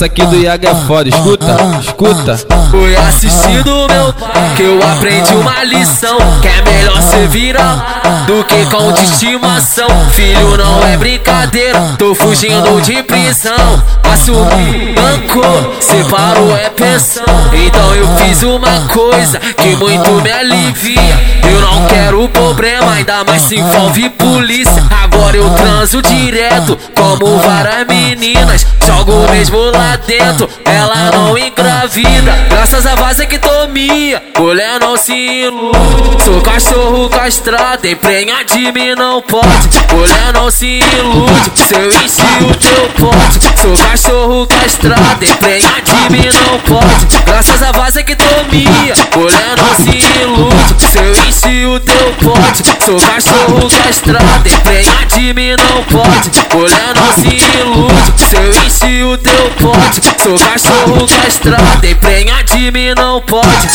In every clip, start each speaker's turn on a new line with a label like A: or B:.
A: Essa aqui do Iago é foda, escuta, escuta.
B: Foi assistindo meu pai que eu aprendi uma lição. Que é melhor ser virar do que cão de estimação. Filho não é brincadeira, tô fugindo de prisão. Assumi, bancou, separou é pensão. Então eu fiz uma coisa que muito me alivia. Eu não quero problema, ainda mais se envolve polícia. Agora eu transo direto, como várias meninas. Jogo mesmo lá dentro, ela não engravida. Graças a vaza que tomia, mulher não se ilude. Sou cachorro castrado, emprenha de mim não pode. Mulher não se ilude, se eu enchi o teu pote. Sou cachorro castrado, emprenha mim não pode. Graças a vaza que tomia, mulher não se ilude. Se eu enchi o teu pote, sou cachorro castrado, emprenha de mim não pode. Mulher não se ilude, se eu enchi o teu pote, sou cachorro castrado, emprenha de mim não pode.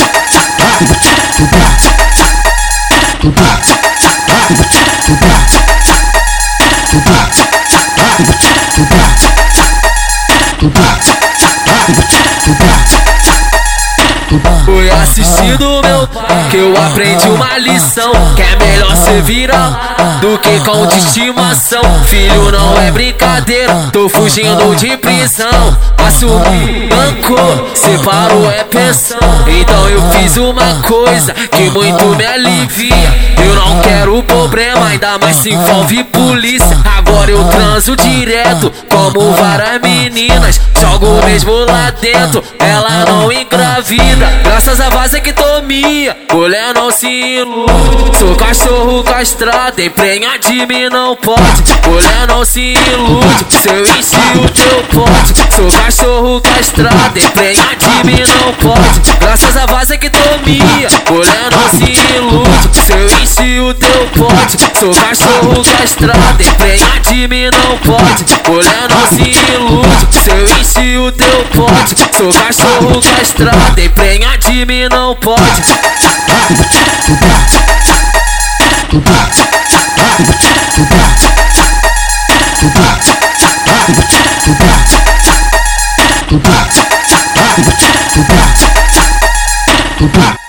B: Foi assistindo meu que eu aprendi uma lição. Que é melhor ser virar do que cão de estimação. Filho não é brincadeira, tô fugindo de prisão. Assumi, bancou, separou é pensão. Então eu fiz uma coisa que muito me alivia. Eu não quero problema, ainda mais se envolve polícia. Agora eu transo direto, como várias meninas. Jogo mesmo lá dentro, ela não engravida. Graças a vaza que tomia, mulher não se ilude. Sou cachorro castrado, emprenha de mim não pode. Mulher não se ilude, se eu teu pote. Sou cachorro castrado, emprenha de mim não pode. Graças a vaza que tomia, mulher não se ilude. Se eu enche o teu pote. Sou cachorro castrado, e prenha de mim não pode. Mulher não se assim, ilude, se eu enche o teu pote. Sou cachorro castrado, e prenha de mim não pode. Bye.